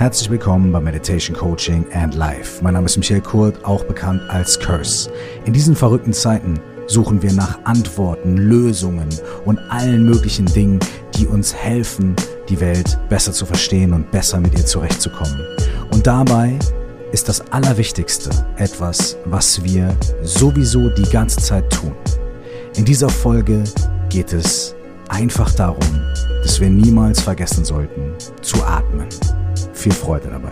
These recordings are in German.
Herzlich willkommen bei Meditation Coaching and Life. Mein Name ist Michael Kurt, auch bekannt als Curse. In diesen verrückten Zeiten suchen wir nach Antworten, Lösungen und allen möglichen Dingen, die uns helfen, die Welt besser zu verstehen und besser mit ihr zurechtzukommen. Und dabei ist das Allerwichtigste etwas, was wir sowieso die ganze Zeit tun. In dieser Folge geht es einfach darum, dass wir niemals vergessen sollten, zu atmen. Viel Freude dabei.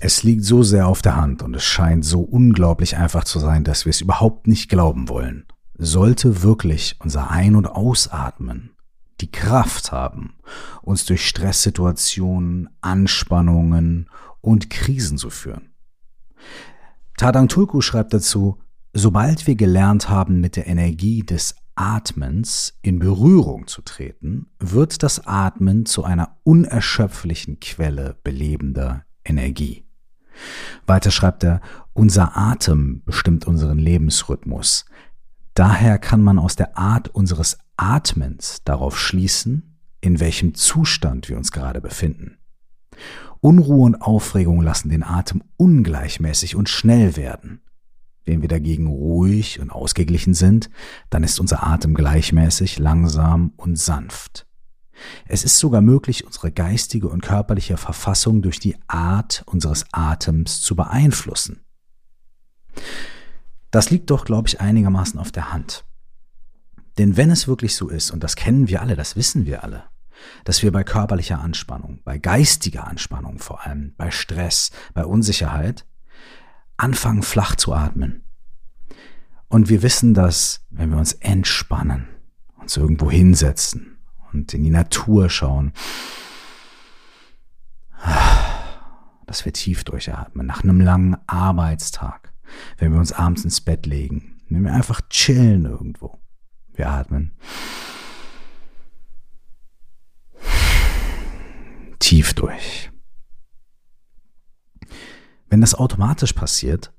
Es liegt so sehr auf der Hand und es scheint so unglaublich einfach zu sein, dass wir es überhaupt nicht glauben wollen. Sollte wirklich unser Ein- und Ausatmen die Kraft haben, uns durch Stresssituationen, Anspannungen und Krisen zu führen. Tadang Tulku schreibt dazu, sobald wir gelernt haben, mit der Energie des Atmens in Berührung zu treten, wird das Atmen zu einer unerschöpflichen Quelle belebender Energie. Weiter schreibt er, unser Atem bestimmt unseren Lebensrhythmus. Daher kann man aus der Art unseres Atmens darauf schließen, in welchem Zustand wir uns gerade befinden. Unruhe und Aufregung lassen den Atem ungleichmäßig und schnell werden. Wenn wir dagegen ruhig und ausgeglichen sind, dann ist unser Atem gleichmäßig, langsam und sanft. Es ist sogar möglich, unsere geistige und körperliche Verfassung durch die Art unseres Atems zu beeinflussen. Das liegt doch, glaube ich, einigermaßen auf der Hand. Denn wenn es wirklich so ist, und das kennen wir alle, das wissen wir alle, dass wir bei körperlicher Anspannung, bei geistiger Anspannung vor allem, bei Stress, bei Unsicherheit, anfangen flach zu atmen. Und wir wissen, dass wenn wir uns entspannen, uns irgendwo hinsetzen, und in die Natur schauen, dass wir tief durchatmen nach einem langen Arbeitstag, wenn wir uns abends ins Bett legen, wenn wir einfach chillen irgendwo. Wir atmen tief durch. Wenn das automatisch passiert,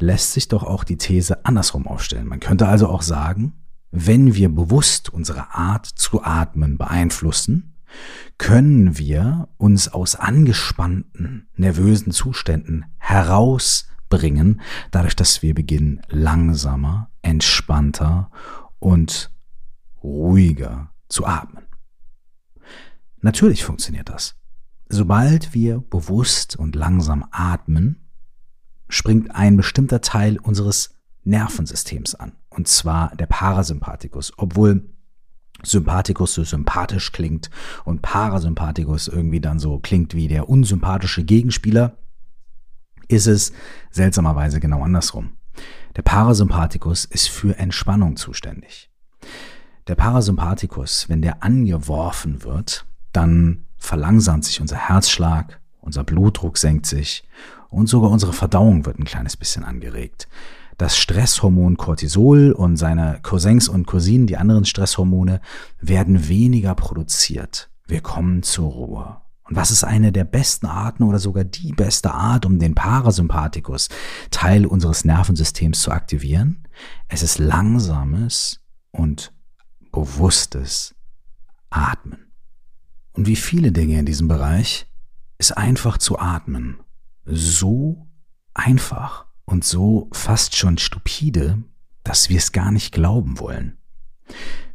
lässt sich doch auch die These andersrum aufstellen. Man könnte also auch sagen, wenn wir bewusst unsere Art zu atmen beeinflussen, können wir uns aus angespannten, nervösen Zuständen herausbringen, dadurch, dass wir beginnen langsamer, entspannter und ruhiger zu atmen. Natürlich funktioniert das. Sobald wir bewusst und langsam atmen, springt ein bestimmter Teil unseres Nervensystems an. Und zwar der Parasympathikus. Obwohl Sympathikus so sympathisch klingt und Parasympathikus irgendwie dann so klingt wie der unsympathische Gegenspieler, ist es seltsamerweise genau andersrum. Der Parasympathikus ist für Entspannung zuständig. Der Parasympathikus, wenn der angeworfen wird, dann verlangsamt sich unser Herzschlag, unser Blutdruck senkt sich und sogar unsere Verdauung wird ein kleines bisschen angeregt das Stresshormon Cortisol und seine Cousins und Cousinen, die anderen Stresshormone, werden weniger produziert. Wir kommen zur Ruhe. Und was ist eine der besten Arten oder sogar die beste Art, um den Parasympathikus, Teil unseres Nervensystems zu aktivieren? Es ist langsames und bewusstes Atmen. Und wie viele Dinge in diesem Bereich ist einfach zu atmen. So einfach und so fast schon stupide, dass wir es gar nicht glauben wollen.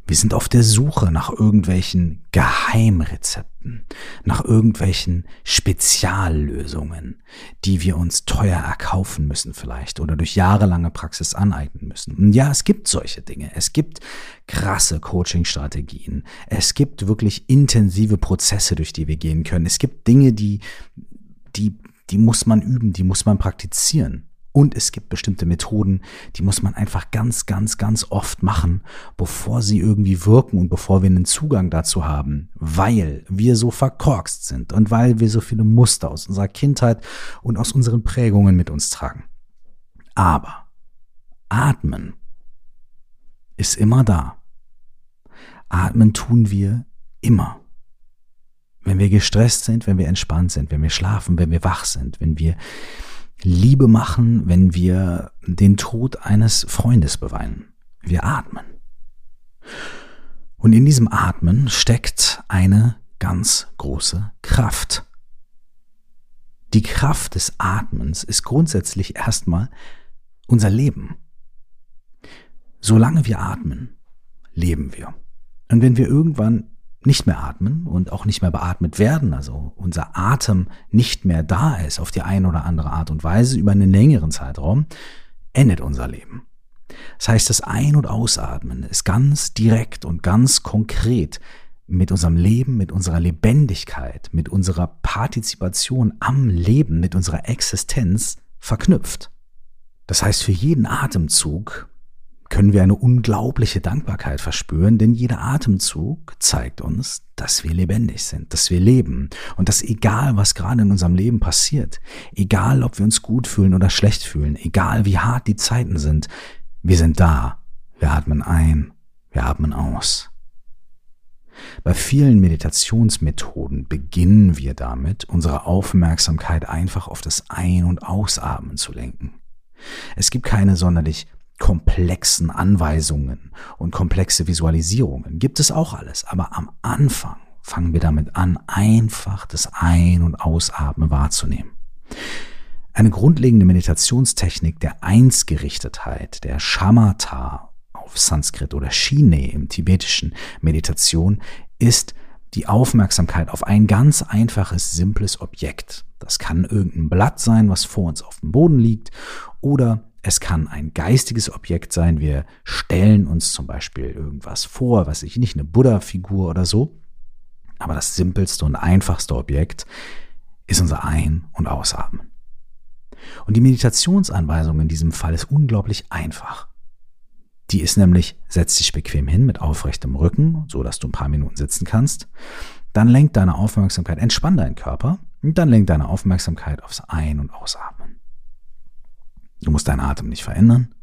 Wir sind auf der Suche nach irgendwelchen Geheimrezepten, nach irgendwelchen Speziallösungen, die wir uns teuer erkaufen müssen vielleicht oder durch jahrelange Praxis aneignen müssen. Und ja, es gibt solche Dinge. Es gibt krasse Coaching-Strategien. Es gibt wirklich intensive Prozesse, durch die wir gehen können. Es gibt Dinge, die, die, die muss man üben, die muss man praktizieren. Und es gibt bestimmte Methoden, die muss man einfach ganz, ganz, ganz oft machen, bevor sie irgendwie wirken und bevor wir einen Zugang dazu haben, weil wir so verkorkst sind und weil wir so viele Muster aus unserer Kindheit und aus unseren Prägungen mit uns tragen. Aber Atmen ist immer da. Atmen tun wir immer. Wenn wir gestresst sind, wenn wir entspannt sind, wenn wir schlafen, wenn wir wach sind, wenn wir Liebe machen, wenn wir den Tod eines Freundes beweinen. Wir atmen. Und in diesem Atmen steckt eine ganz große Kraft. Die Kraft des Atmens ist grundsätzlich erstmal unser Leben. Solange wir atmen, leben wir. Und wenn wir irgendwann nicht mehr atmen und auch nicht mehr beatmet werden, also unser Atem nicht mehr da ist auf die eine oder andere Art und Weise über einen längeren Zeitraum, endet unser Leben. Das heißt, das Ein- und Ausatmen ist ganz direkt und ganz konkret mit unserem Leben, mit unserer Lebendigkeit, mit unserer Partizipation am Leben, mit unserer Existenz verknüpft. Das heißt, für jeden Atemzug können wir eine unglaubliche Dankbarkeit verspüren, denn jeder Atemzug zeigt uns, dass wir lebendig sind, dass wir leben und dass egal, was gerade in unserem Leben passiert, egal, ob wir uns gut fühlen oder schlecht fühlen, egal, wie hart die Zeiten sind, wir sind da. Wir atmen ein, wir atmen aus. Bei vielen Meditationsmethoden beginnen wir damit, unsere Aufmerksamkeit einfach auf das Ein- und Ausatmen zu lenken. Es gibt keine sonderlich komplexen Anweisungen und komplexe Visualisierungen. Gibt es auch alles. Aber am Anfang fangen wir damit an, einfach das Ein- und Ausatmen wahrzunehmen. Eine grundlegende Meditationstechnik der Einsgerichtetheit, der Shamatha auf Sanskrit oder Shine im tibetischen Meditation, ist die Aufmerksamkeit auf ein ganz einfaches, simples Objekt. Das kann irgendein Blatt sein, was vor uns auf dem Boden liegt, oder es kann ein geistiges Objekt sein. Wir stellen uns zum Beispiel irgendwas vor, was ich nicht eine Buddha-Figur oder so. Aber das simpelste und einfachste Objekt ist unser Ein- und Ausatmen. Und die Meditationsanweisung in diesem Fall ist unglaublich einfach. Die ist nämlich, setz dich bequem hin mit aufrechtem Rücken, so dass du ein paar Minuten sitzen kannst. Dann lenk deine Aufmerksamkeit, entspann deinen Körper und dann lenk deine Aufmerksamkeit aufs Ein- und Ausatmen. Du musst deinen Atem nicht verändern.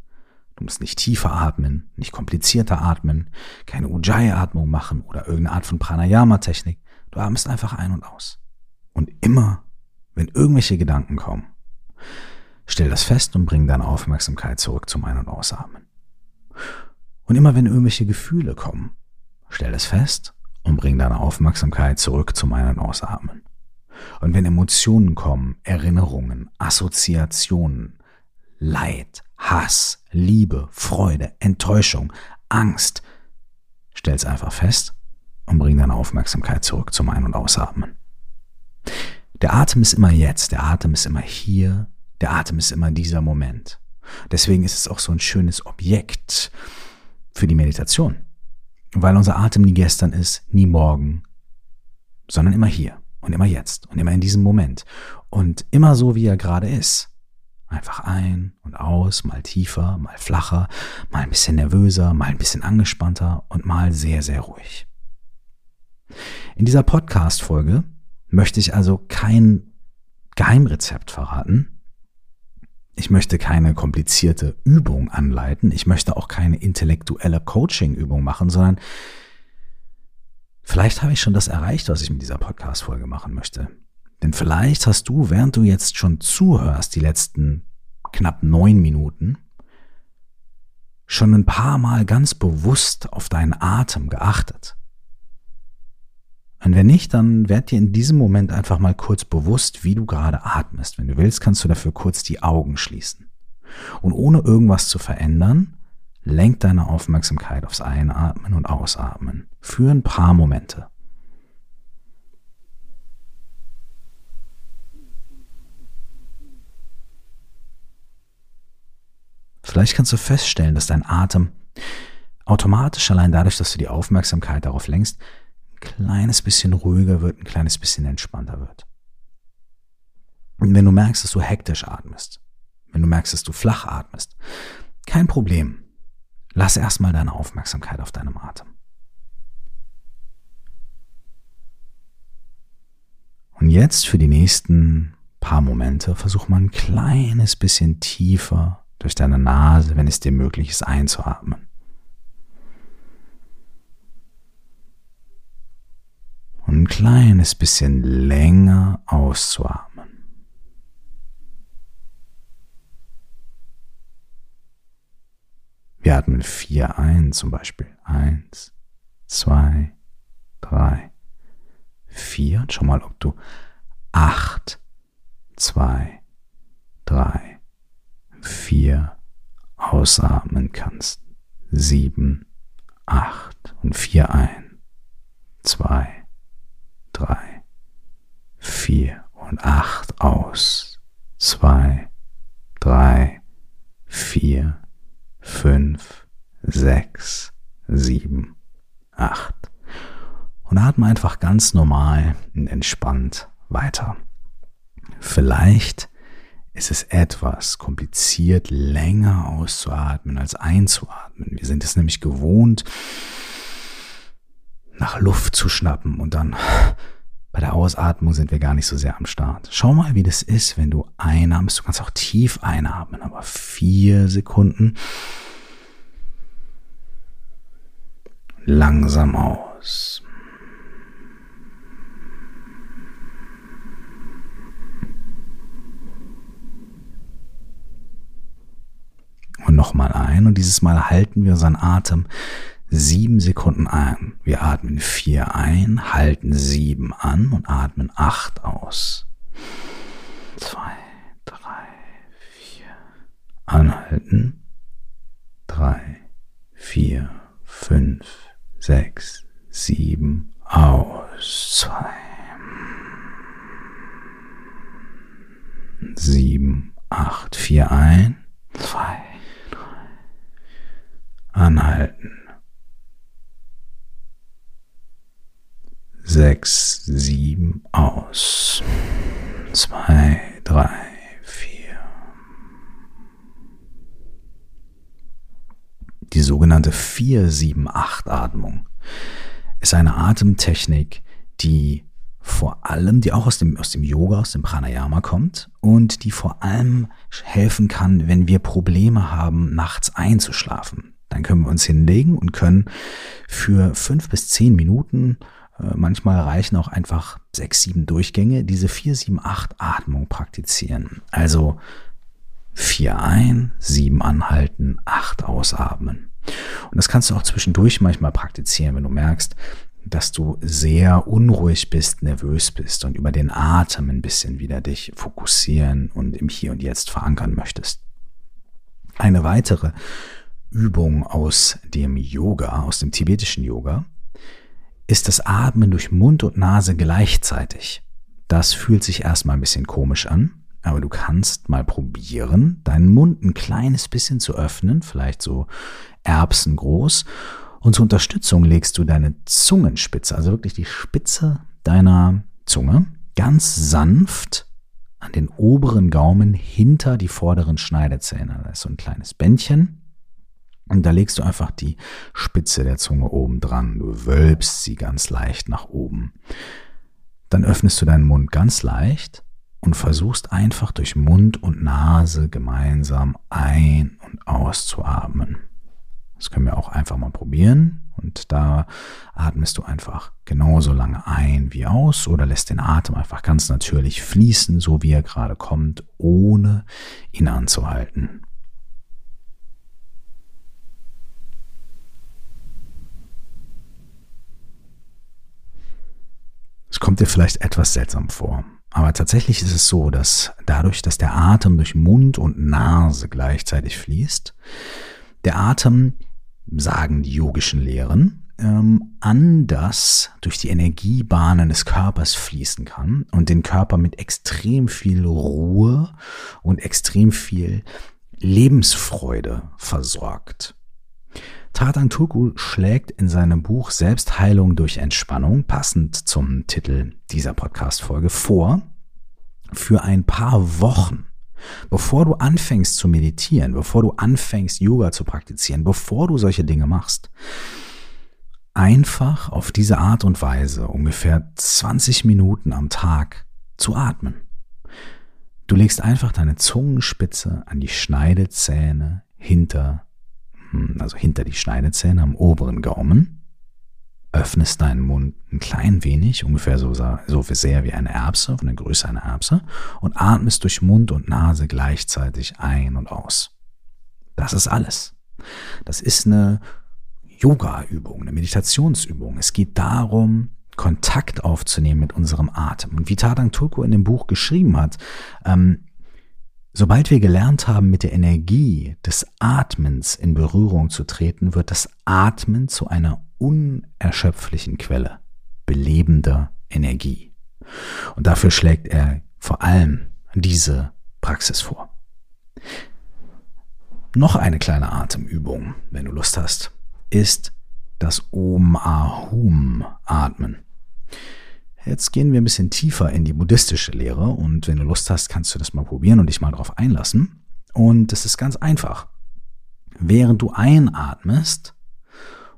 Du musst nicht tiefer atmen, nicht komplizierter atmen, keine Ujjayi-Atmung machen oder irgendeine Art von Pranayama-Technik. Du atmest einfach ein und aus. Und immer, wenn irgendwelche Gedanken kommen, stell das fest und bring deine Aufmerksamkeit zurück zum Ein- und Ausatmen. Und immer wenn irgendwelche Gefühle kommen, stell es fest und bring deine Aufmerksamkeit zurück zum Ein- und Ausatmen. Und wenn Emotionen kommen, Erinnerungen, Assoziationen, Leid, Hass, Liebe, Freude, Enttäuschung, Angst. Stell's einfach fest und bring deine Aufmerksamkeit zurück zum Ein- und Ausatmen. Der Atem ist immer jetzt, der Atem ist immer hier, der Atem ist immer dieser Moment. Deswegen ist es auch so ein schönes Objekt für die Meditation, weil unser Atem nie gestern ist, nie morgen, sondern immer hier und immer jetzt und immer in diesem Moment und immer so, wie er gerade ist. Einfach ein und aus, mal tiefer, mal flacher, mal ein bisschen nervöser, mal ein bisschen angespannter und mal sehr, sehr ruhig. In dieser Podcast-Folge möchte ich also kein Geheimrezept verraten. Ich möchte keine komplizierte Übung anleiten. Ich möchte auch keine intellektuelle Coaching-Übung machen, sondern vielleicht habe ich schon das erreicht, was ich mit dieser Podcast-Folge machen möchte. Denn vielleicht hast du, während du jetzt schon zuhörst, die letzten knapp neun Minuten, schon ein paar Mal ganz bewusst auf deinen Atem geachtet. Und wenn nicht, dann werd dir in diesem Moment einfach mal kurz bewusst, wie du gerade atmest. Wenn du willst, kannst du dafür kurz die Augen schließen. Und ohne irgendwas zu verändern, lenk deine Aufmerksamkeit aufs Einatmen und Ausatmen für ein paar Momente. Vielleicht kannst du feststellen, dass dein Atem automatisch allein dadurch, dass du die Aufmerksamkeit darauf lenkst, ein kleines bisschen ruhiger wird, ein kleines bisschen entspannter wird. Und wenn du merkst, dass du hektisch atmest, wenn du merkst, dass du flach atmest, kein Problem. Lass erstmal deine Aufmerksamkeit auf deinem Atem. Und jetzt für die nächsten paar Momente versuch mal ein kleines bisschen tiefer durch deine Nase, wenn es dir möglich ist, einzuatmen. Und ein kleines bisschen länger auszuatmen. Wir atmen vier ein, zum Beispiel eins, zwei, drei, vier. Und schau mal, ob du acht, zwei, drei, vier ausatmen kannst. Sieben, acht und vier ein, zwei, drei, vier und acht aus. Zwei, drei, vier, fünf, sechs, sieben, acht. Und atme einfach ganz normal und entspannt weiter. Vielleicht ist es etwas kompliziert, länger auszuatmen als einzuatmen. Wir sind es nämlich gewohnt, nach Luft zu schnappen und dann bei der Ausatmung sind wir gar nicht so sehr am Start. Schau mal, wie das ist, wenn du einatmest. Du kannst auch tief einatmen, aber vier Sekunden langsam aus. Und nochmal ein und dieses Mal halten wir unseren Atem sieben Sekunden ein. Wir atmen vier ein, halten sieben an und atmen acht aus. Zwei, drei, vier. Anhalten. Drei, vier, fünf, sechs, sieben, aus. Zwei. Sieben, acht, vier ein. Zwei. Anhalten. sechs, sieben aus. Zwei, drei, vier. Die sogenannte 4-7-8-Atmung ist eine Atemtechnik, die vor allem, die auch aus dem, aus dem Yoga, aus dem Pranayama kommt und die vor allem helfen kann, wenn wir Probleme haben, nachts einzuschlafen. Dann können wir uns hinlegen und können für fünf bis zehn Minuten äh, manchmal reichen auch einfach sechs, sieben Durchgänge, diese vier, sieben, acht Atmung praktizieren. Also vier ein, sieben anhalten, acht ausatmen. Und das kannst du auch zwischendurch manchmal praktizieren, wenn du merkst, dass du sehr unruhig bist, nervös bist und über den Atem ein bisschen wieder dich fokussieren und im Hier und Jetzt verankern möchtest. Eine weitere Übung aus dem Yoga, aus dem tibetischen Yoga, ist das Atmen durch Mund und Nase gleichzeitig. Das fühlt sich erstmal ein bisschen komisch an, aber du kannst mal probieren, deinen Mund ein kleines bisschen zu öffnen, vielleicht so erbsengroß. Und zur Unterstützung legst du deine Zungenspitze, also wirklich die Spitze deiner Zunge, ganz sanft an den oberen Gaumen hinter die vorderen Schneidezähne. Da ist so ein kleines Bändchen. Und da legst du einfach die Spitze der Zunge oben dran. Du wölbst sie ganz leicht nach oben. Dann öffnest du deinen Mund ganz leicht und versuchst einfach durch Mund und Nase gemeinsam ein- und auszuatmen. Das können wir auch einfach mal probieren. Und da atmest du einfach genauso lange ein wie aus oder lässt den Atem einfach ganz natürlich fließen, so wie er gerade kommt, ohne ihn anzuhalten. Dir vielleicht etwas seltsam vor. Aber tatsächlich ist es so, dass dadurch, dass der Atem durch Mund und Nase gleichzeitig fließt, der Atem, sagen die yogischen Lehren, ähm, anders durch die Energiebahnen des Körpers fließen kann und den Körper mit extrem viel Ruhe und extrem viel Lebensfreude versorgt. Tatan Turku schlägt in seinem Buch Selbstheilung durch Entspannung, passend zum Titel dieser Podcast-Folge, vor, für ein paar Wochen, bevor du anfängst zu meditieren, bevor du anfängst, Yoga zu praktizieren, bevor du solche Dinge machst, einfach auf diese Art und Weise ungefähr 20 Minuten am Tag zu atmen. Du legst einfach deine Zungenspitze an die Schneidezähne hinter also hinter die Schneidezähne am oberen Gaumen öffnest deinen Mund ein klein wenig, ungefähr so, so sehr wie eine Erbse, von der Größe einer Erbse, und atmest durch Mund und Nase gleichzeitig ein und aus. Das ist alles. Das ist eine Yoga-Übung, eine Meditationsübung. Es geht darum, Kontakt aufzunehmen mit unserem Atem. Und wie Tadang Turko in dem Buch geschrieben hat, ähm, sobald wir gelernt haben, mit der Energie des Atmens in Berührung zu treten, wird das Atmen zu einer unerschöpflichen Quelle belebender Energie. Und dafür schlägt er vor allem diese Praxis vor. Noch eine kleine Atemübung, wenn du Lust hast, ist das Om Ahum Atmen. Jetzt gehen wir ein bisschen tiefer in die buddhistische Lehre und wenn du Lust hast, kannst du das mal probieren und dich mal darauf einlassen. Und es ist ganz einfach. Während du einatmest,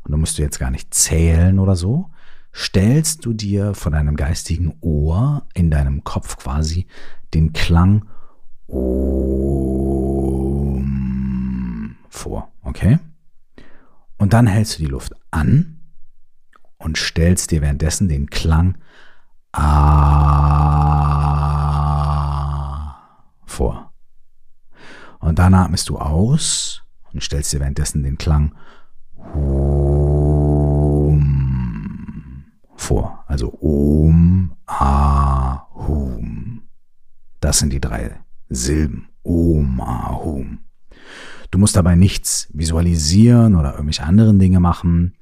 und da musst du jetzt gar nicht zählen oder so, stellst du dir von deinem geistigen Ohr in deinem Kopf quasi den Klang Om vor, okay? Und dann hältst du die Luft an und stellst dir währenddessen den Klang A vor. Und dann atmest du aus und stellst dir währenddessen den Klang Hum vor. Also Om, A, Hum. Das sind die drei Silben. Om, A, Hum. Du musst dabei nichts visualisieren oder irgendwelche anderen Dinge machen.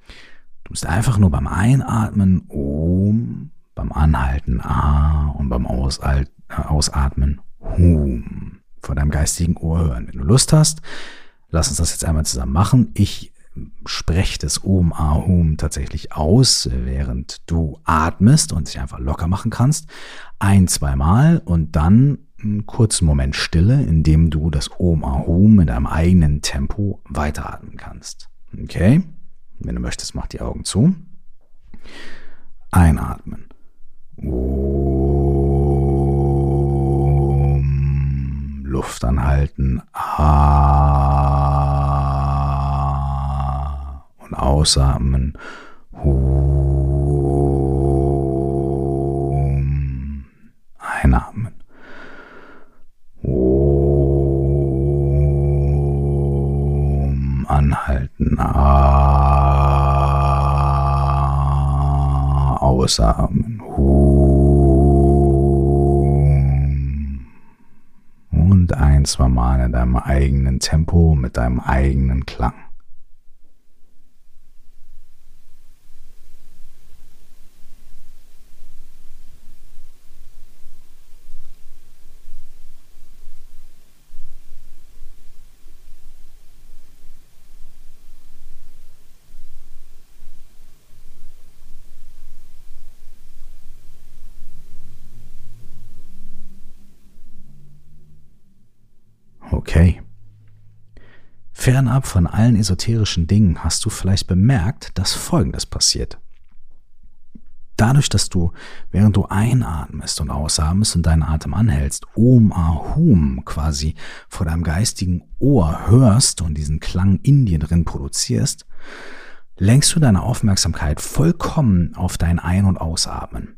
Du musst einfach nur beim Einatmen Om beim Anhalten A und beim äh, Ausatmen Hum vor deinem geistigen Ohr hören. Wenn du Lust hast, lass uns das jetzt einmal zusammen machen. Ich spreche das Om, A, Hum tatsächlich aus, während du atmest und dich einfach locker machen kannst. Ein, zweimal und dann einen kurzen Moment Stille, in dem du das Om, A, Hum in deinem eigenen Tempo weiteratmen kannst. Okay? Wenn du möchtest, mach die Augen zu. Einatmen. Um, Luft anhalten. Ah, und ausatmen. Um, einatmen. Um, anhalten. Ah, ausatmen. Ein, zwei Mal in deinem eigenen Tempo mit deinem eigenen Klang. Okay. Fernab von allen esoterischen Dingen hast du vielleicht bemerkt, dass Folgendes passiert. Dadurch, dass du, während du einatmest und ausatmest und deinen Atem anhältst, Om Ahum quasi vor deinem geistigen Ohr hörst und diesen Klang in dir drin produzierst, lenkst du deine Aufmerksamkeit vollkommen auf dein Ein- und Ausatmen.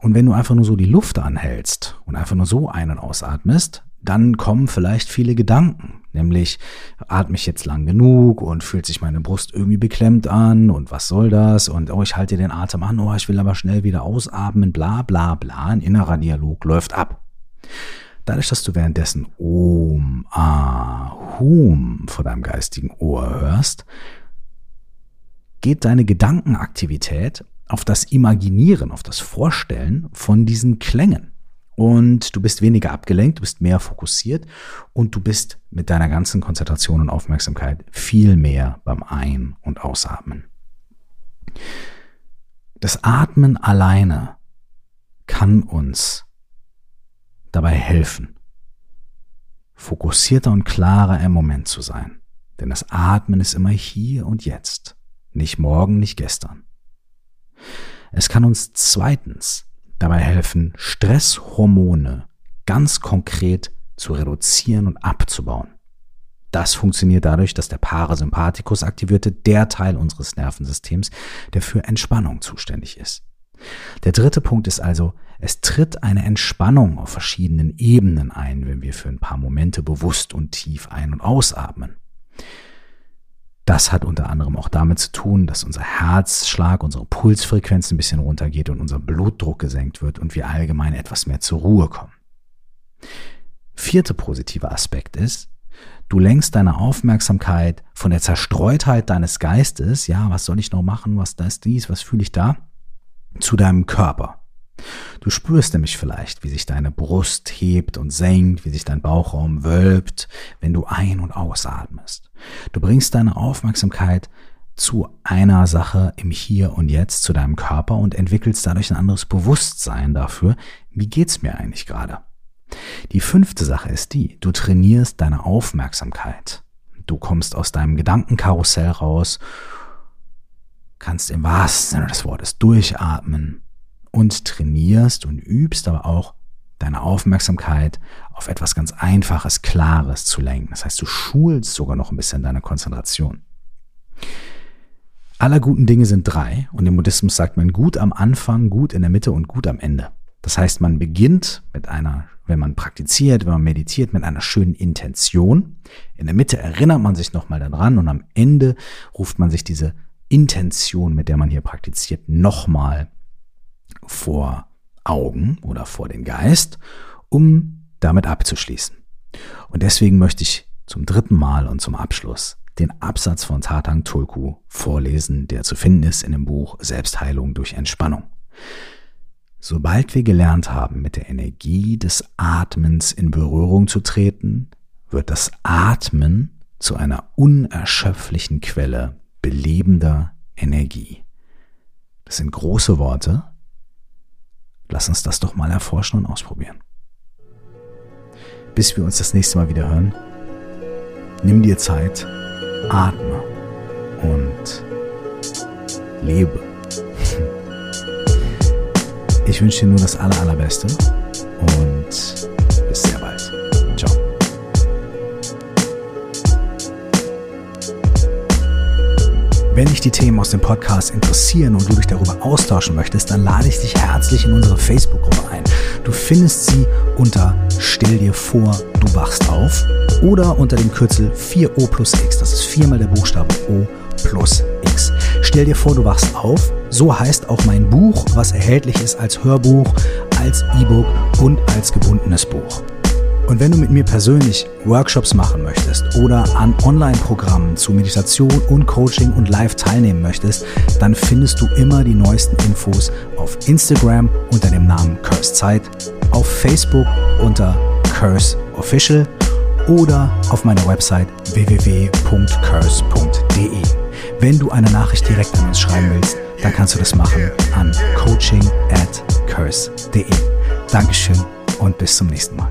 Und wenn du einfach nur so die Luft anhältst und einfach nur so ein- und ausatmest, dann kommen vielleicht viele Gedanken, nämlich atme ich jetzt lang genug und fühlt sich meine Brust irgendwie beklemmt an und was soll das? Und oh, ich halte den Atem an, oh, ich will aber schnell wieder ausatmen, bla bla bla, ein innerer Dialog läuft ab. Dadurch, dass du währenddessen Om, Ah, Hum vor deinem geistigen Ohr hörst, geht deine Gedankenaktivität auf das Imaginieren, auf das Vorstellen von diesen Klängen und du bist weniger abgelenkt, du bist mehr fokussiert und du bist mit deiner ganzen Konzentration und Aufmerksamkeit viel mehr beim Ein- und Ausatmen. Das Atmen alleine kann uns dabei helfen, fokussierter und klarer im Moment zu sein. Denn das Atmen ist immer hier und jetzt, nicht morgen, nicht gestern. Es kann uns zweitens dabei helfen, Stresshormone ganz konkret zu reduzieren und abzubauen. Das funktioniert dadurch, dass der Parasympathikus aktiviert wird, der Teil unseres Nervensystems, der für Entspannung zuständig ist. Der dritte Punkt ist also, es tritt eine Entspannung auf verschiedenen Ebenen ein, wenn wir für ein paar Momente bewusst und tief ein- und ausatmen. Das hat unter anderem auch damit zu tun, dass unser Herzschlag, unsere Pulsfrequenz ein bisschen runtergeht und unser Blutdruck gesenkt wird und wir allgemein etwas mehr zur Ruhe kommen. Vierter positiver Aspekt ist, du lenkst deine Aufmerksamkeit von der Zerstreutheit deines Geistes, ja, was soll ich noch machen, was da ist dies, was fühle ich da, zu deinem Körper. Du spürst nämlich vielleicht, wie sich deine Brust hebt und senkt, wie sich dein Bauchraum wölbt, wenn du ein- und ausatmest. Du bringst deine Aufmerksamkeit zu einer Sache im Hier und Jetzt, zu deinem Körper und entwickelst dadurch ein anderes Bewusstsein dafür, wie geht's mir eigentlich gerade. Die fünfte Sache ist die, du trainierst deine Aufmerksamkeit. Du kommst aus deinem Gedankenkarussell raus, kannst im wahrsten Sinne des Wortes durchatmen, und trainierst und übst aber auch deine Aufmerksamkeit auf etwas ganz Einfaches, Klares zu lenken. Das heißt, du schulst sogar noch ein bisschen deine Konzentration. Aller guten Dinge sind drei und im Buddhismus sagt man gut am Anfang, gut in der Mitte und gut am Ende. Das heißt, man beginnt mit einer, wenn man praktiziert, wenn man meditiert, mit einer schönen Intention. In der Mitte erinnert man sich nochmal daran und am Ende ruft man sich diese Intention, mit der man hier praktiziert, nochmal vor Augen oder vor den Geist, um damit abzuschließen. Und deswegen möchte ich zum dritten Mal und zum Abschluss den Absatz von Tatang Tulku vorlesen, der zu finden ist in dem Buch Selbstheilung durch Entspannung. Sobald wir gelernt haben, mit der Energie des Atmens in Berührung zu treten, wird das Atmen zu einer unerschöpflichen Quelle belebender Energie. Das sind große Worte, Lass uns das doch mal erforschen und ausprobieren. Bis wir uns das nächste Mal wieder hören, nimm dir Zeit, atme und lebe. Ich wünsche dir nur das Aller, Allerbeste und Wenn dich die Themen aus dem Podcast interessieren und du dich darüber austauschen möchtest, dann lade ich dich herzlich in unsere Facebook-Gruppe ein. Du findest sie unter Stell dir vor, du wachst auf oder unter dem Kürzel 4O plus X. Das ist viermal der Buchstabe O plus X. Stell dir vor, du wachst auf. So heißt auch mein Buch, was erhältlich ist als Hörbuch, als E-Book und als gebundenes Buch. Und wenn du mit mir persönlich Workshops machen möchtest oder an Online-Programmen zu Meditation und Coaching und Live teilnehmen möchtest, dann findest du immer die neuesten Infos auf Instagram unter dem Namen Curse Zeit, auf Facebook unter Curse Official oder auf meiner Website www.curse.de. Wenn du eine Nachricht direkt an uns schreiben willst, dann kannst du das machen an coaching at curse.de. Dankeschön und bis zum nächsten Mal.